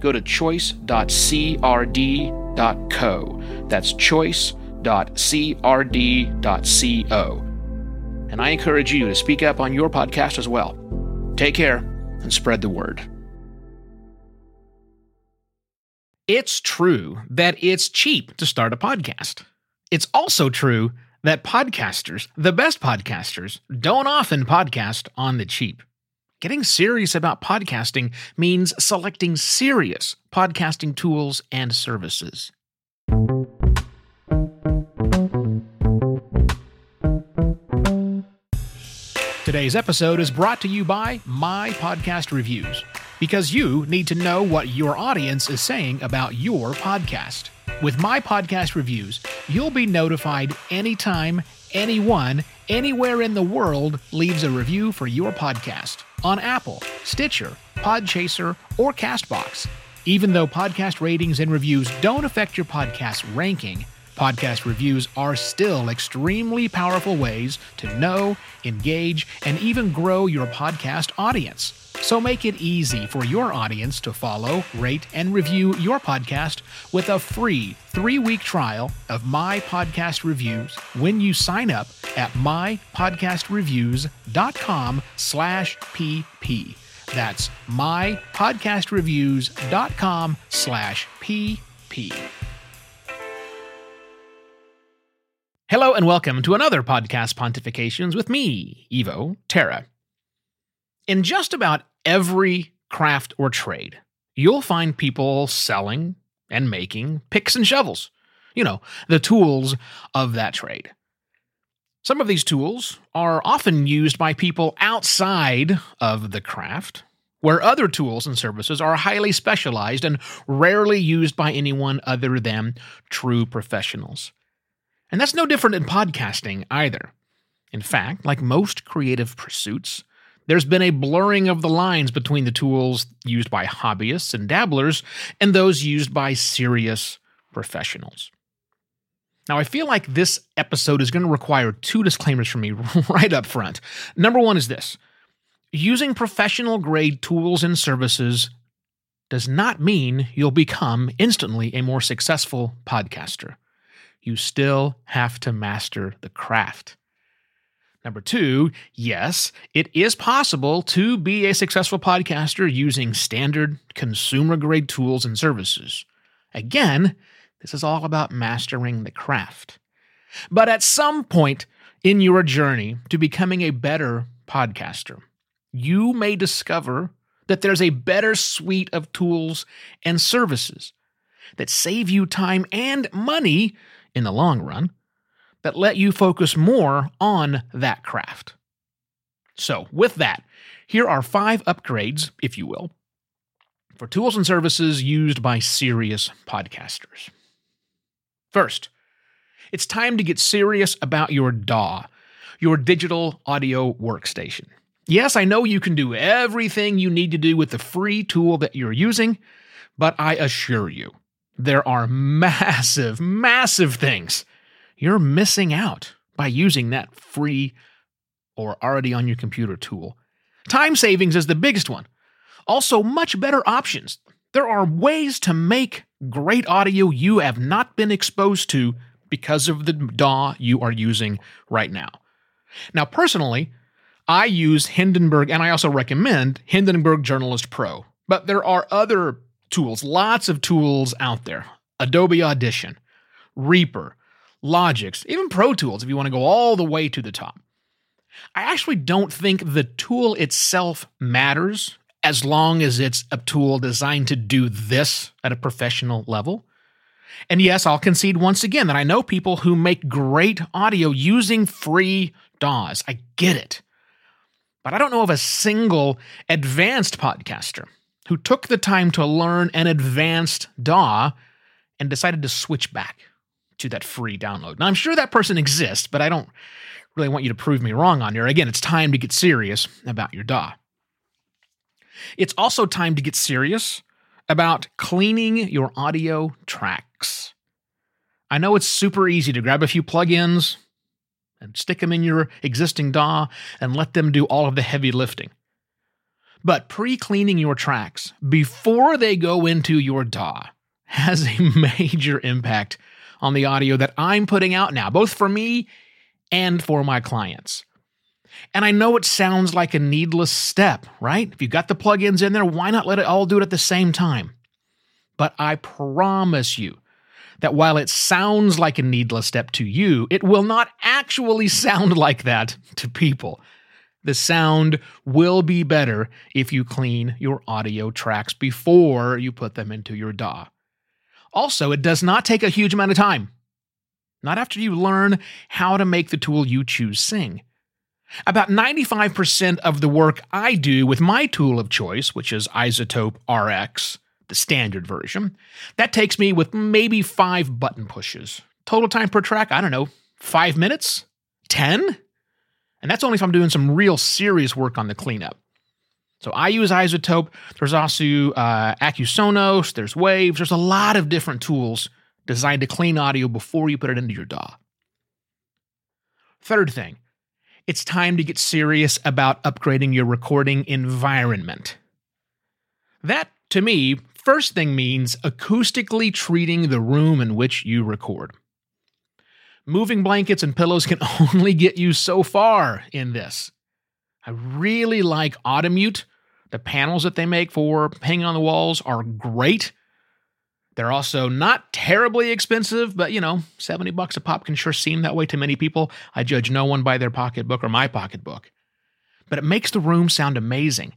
go to choice.crd.co. That's choice.crd.co. And I encourage you to speak up on your podcast as well. Take care and spread the word. It's true that it's cheap to start a podcast. It's also true that podcasters, the best podcasters, don't often podcast on the cheap. Getting serious about podcasting means selecting serious podcasting tools and services. Today's episode is brought to you by My Podcast Reviews, because you need to know what your audience is saying about your podcast. With My Podcast Reviews, you'll be notified anytime anyone, anywhere in the world leaves a review for your podcast on Apple, Stitcher, Podchaser, or Castbox. Even though podcast ratings and reviews don't affect your podcast ranking, podcast reviews are still extremely powerful ways to know, engage, and even grow your podcast audience. So make it easy for your audience to follow, rate, and review your podcast with a free three-week trial of My Podcast Reviews when you sign up at mypodcastreviews.com slash pp. That's mypodcastreviews.com slash pp. Hello and welcome to another podcast Pontifications with me, Evo Terra. In just about every craft or trade, you'll find people selling and making picks and shovels. You know, the tools of that trade. Some of these tools are often used by people outside of the craft, where other tools and services are highly specialized and rarely used by anyone other than true professionals. And that's no different in podcasting either. In fact, like most creative pursuits, there's been a blurring of the lines between the tools used by hobbyists and dabblers and those used by serious professionals. Now, I feel like this episode is going to require two disclaimers from me right up front. Number one is this using professional grade tools and services does not mean you'll become instantly a more successful podcaster. You still have to master the craft. Number two, yes, it is possible to be a successful podcaster using standard consumer grade tools and services. Again, this is all about mastering the craft. But at some point in your journey to becoming a better podcaster, you may discover that there's a better suite of tools and services that save you time and money in the long run that let you focus more on that craft. So, with that, here are five upgrades, if you will, for tools and services used by serious podcasters. First, it's time to get serious about your DAW, your digital audio workstation. Yes, I know you can do everything you need to do with the free tool that you're using, but I assure you, there are massive, massive things you're missing out by using that free or already on your computer tool. Time savings is the biggest one. Also, much better options. There are ways to make great audio you have not been exposed to because of the DAW you are using right now. Now, personally, I use Hindenburg and I also recommend Hindenburg Journalist Pro, but there are other tools, lots of tools out there Adobe Audition, Reaper, Logic, even Pro Tools if you want to go all the way to the top. I actually don't think the tool itself matters as long as it's a tool designed to do this at a professional level. And yes, I'll concede once again that I know people who make great audio using free DAWs. I get it. But I don't know of a single advanced podcaster who took the time to learn an advanced DAW and decided to switch back to that free download. Now, I'm sure that person exists, but I don't really want you to prove me wrong on here. Again, it's time to get serious about your DAW. It's also time to get serious about cleaning your audio tracks. I know it's super easy to grab a few plugins and stick them in your existing DAW and let them do all of the heavy lifting. But pre cleaning your tracks before they go into your DAW has a major impact on the audio that I'm putting out now, both for me and for my clients. And I know it sounds like a needless step, right? If you've got the plugins in there, why not let it all do it at the same time? But I promise you that while it sounds like a needless step to you, it will not actually sound like that to people. The sound will be better if you clean your audio tracks before you put them into your DAW. Also, it does not take a huge amount of time. Not after you learn how to make the tool you choose sing. About 95% of the work I do with my tool of choice, which is iZotope RX, the standard version, that takes me with maybe five button pushes. Total time per track, I don't know, five minutes? 10? And that's only if I'm doing some real serious work on the cleanup. So I use iZotope. There's also uh, Accusonus, there's Waves, there's a lot of different tools designed to clean audio before you put it into your DAW. Third thing, it's time to get serious about upgrading your recording environment. That, to me, first thing means acoustically treating the room in which you record. Moving blankets and pillows can only get you so far in this. I really like Audimute. The panels that they make for hanging on the walls are great. They're also not terribly expensive, but you know, 70 bucks a pop can sure seem that way to many people. I judge no one by their pocketbook or my pocketbook. But it makes the room sound amazing.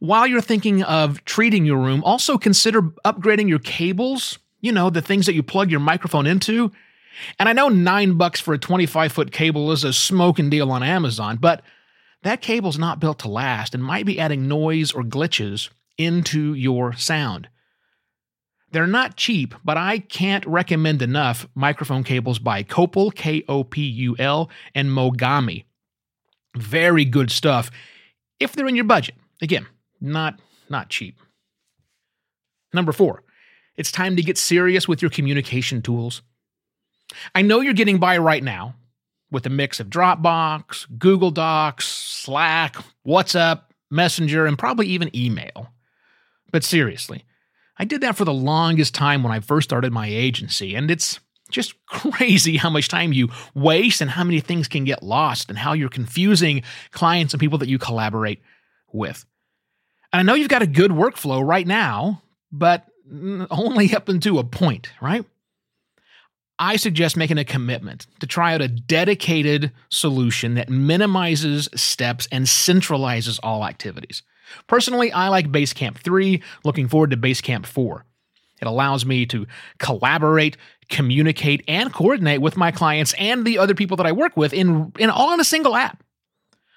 While you're thinking of treating your room, also consider upgrading your cables, you know, the things that you plug your microphone into. And I know 9 bucks for a 25 foot cable is a smoking deal on Amazon, but that cable's not built to last and might be adding noise or glitches into your sound. They're not cheap, but I can't recommend enough microphone cables by Kopul, K O P U L, and Mogami. Very good stuff if they're in your budget. Again, not not cheap. Number 4. It's time to get serious with your communication tools. I know you're getting by right now with a mix of Dropbox, Google Docs, Slack, WhatsApp, Messenger, and probably even email. But seriously, I did that for the longest time when I first started my agency, and it's just crazy how much time you waste and how many things can get lost and how you're confusing clients and people that you collaborate with. And I know you've got a good workflow right now, but only up until a point, right? I suggest making a commitment to try out a dedicated solution that minimizes steps and centralizes all activities. Personally, I like Basecamp 3, looking forward to Basecamp 4. It allows me to collaborate, communicate, and coordinate with my clients and the other people that I work with in, in all in a single app.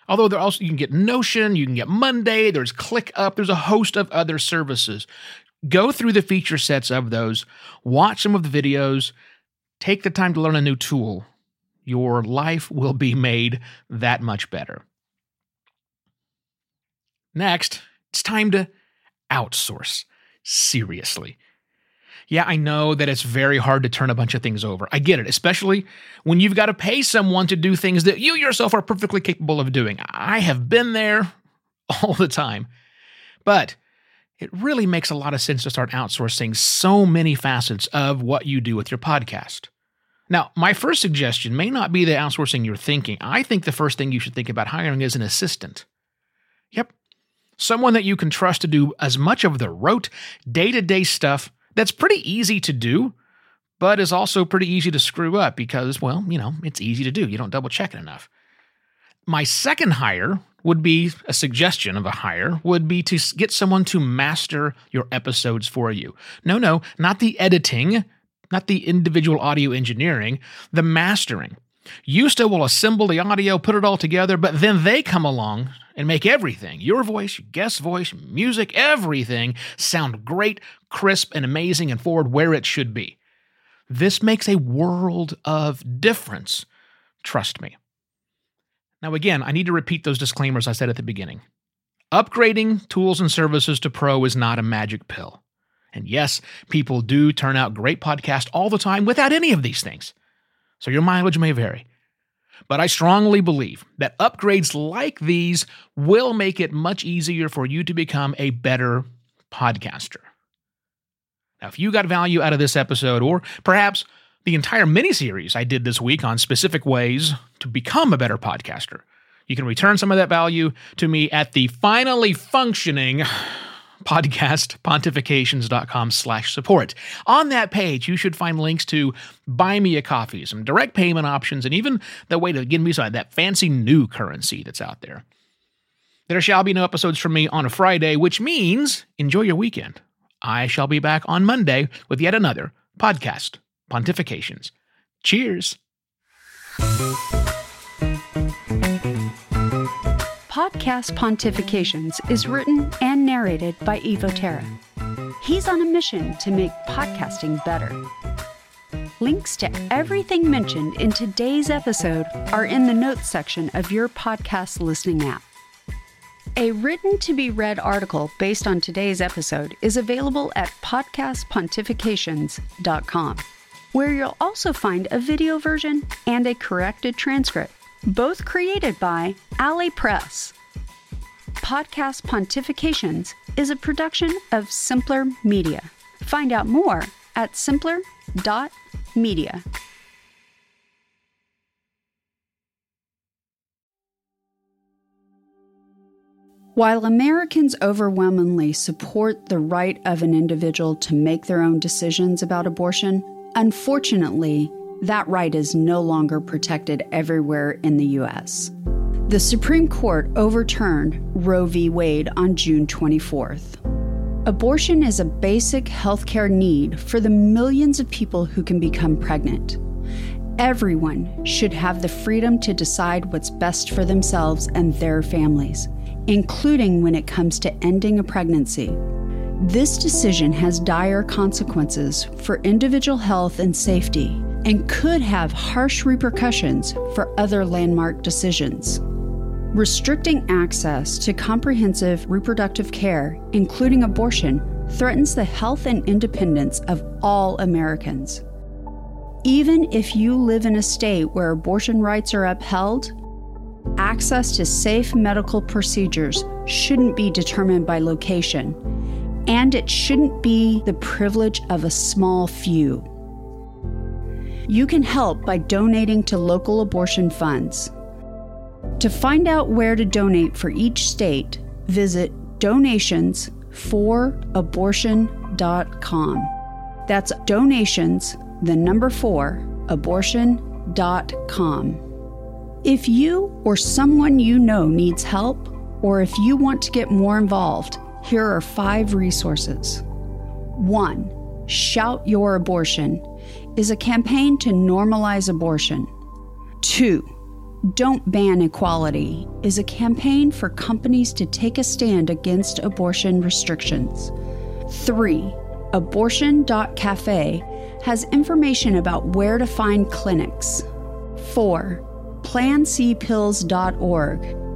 Although there also you can get Notion, you can get Monday, there's ClickUp, there's a host of other services. Go through the feature sets of those, watch some of the videos, take the time to learn a new tool. Your life will be made that much better. Next, it's time to outsource. Seriously. Yeah, I know that it's very hard to turn a bunch of things over. I get it, especially when you've got to pay someone to do things that you yourself are perfectly capable of doing. I have been there all the time. But it really makes a lot of sense to start outsourcing so many facets of what you do with your podcast. Now, my first suggestion may not be the outsourcing you're thinking. I think the first thing you should think about hiring is an assistant. Yep, someone that you can trust to do as much of the rote, day to day stuff that's pretty easy to do, but is also pretty easy to screw up because, well, you know, it's easy to do. You don't double check it enough. My second hire would be a suggestion of a hire would be to get someone to master your episodes for you. No, no, not the editing, not the individual audio engineering, the mastering. Yusta will assemble the audio, put it all together, but then they come along and make everything your voice, guest voice, music, everything sound great, crisp, and amazing and forward where it should be. This makes a world of difference. Trust me. Now, again, I need to repeat those disclaimers I said at the beginning. Upgrading tools and services to Pro is not a magic pill. And yes, people do turn out great podcasts all the time without any of these things. So your mileage may vary. But I strongly believe that upgrades like these will make it much easier for you to become a better podcaster. Now, if you got value out of this episode, or perhaps the entire mini-series I did this week on specific ways to become a better podcaster, you can return some of that value to me at the finally functioning podcast pontifications.com slash support. On that page you should find links to buy me a coffee some direct payment options and even the way to get me some of that fancy new currency that's out there. There shall be no episodes from me on a friday which means enjoy your weekend. I shall be back on Monday with yet another podcast, Pontifications. Cheers. Podcast Pontifications is written and narrated by Evo Terra. He's on a mission to make podcasting better. Links to everything mentioned in today's episode are in the notes section of your podcast listening app. A written to be read article based on today's episode is available at podcastpontifications.com, where you'll also find a video version and a corrected transcript, both created by Alley Press. Podcast Pontifications is a production of Simpler Media. Find out more at simpler.media. While Americans overwhelmingly support the right of an individual to make their own decisions about abortion, unfortunately, that right is no longer protected everywhere in the U.S. The Supreme Court overturned Roe v. Wade on June 24th. Abortion is a basic healthcare need for the millions of people who can become pregnant. Everyone should have the freedom to decide what's best for themselves and their families including when it comes to ending a pregnancy. This decision has dire consequences for individual health and safety and could have harsh repercussions for other landmark decisions. Restricting access to comprehensive reproductive care, including abortion, threatens the health and independence of all Americans. Even if you live in a state where abortion rights are upheld, access to safe medical procedures shouldn't be determined by location, and it shouldn't be the privilege of a small few. You can help by donating to local abortion funds. To find out where to donate for each state, visit donationsforabortion.com. That's donations, the number four, abortion.com. If you or someone you know needs help, or if you want to get more involved, here are five resources. One, Shout Your Abortion is a campaign to normalize abortion. Two, Don't Ban Equality is a campaign for companies to take a stand against abortion restrictions. Three, Abortion.cafe has information about where to find clinics. Four, PlanCpills.org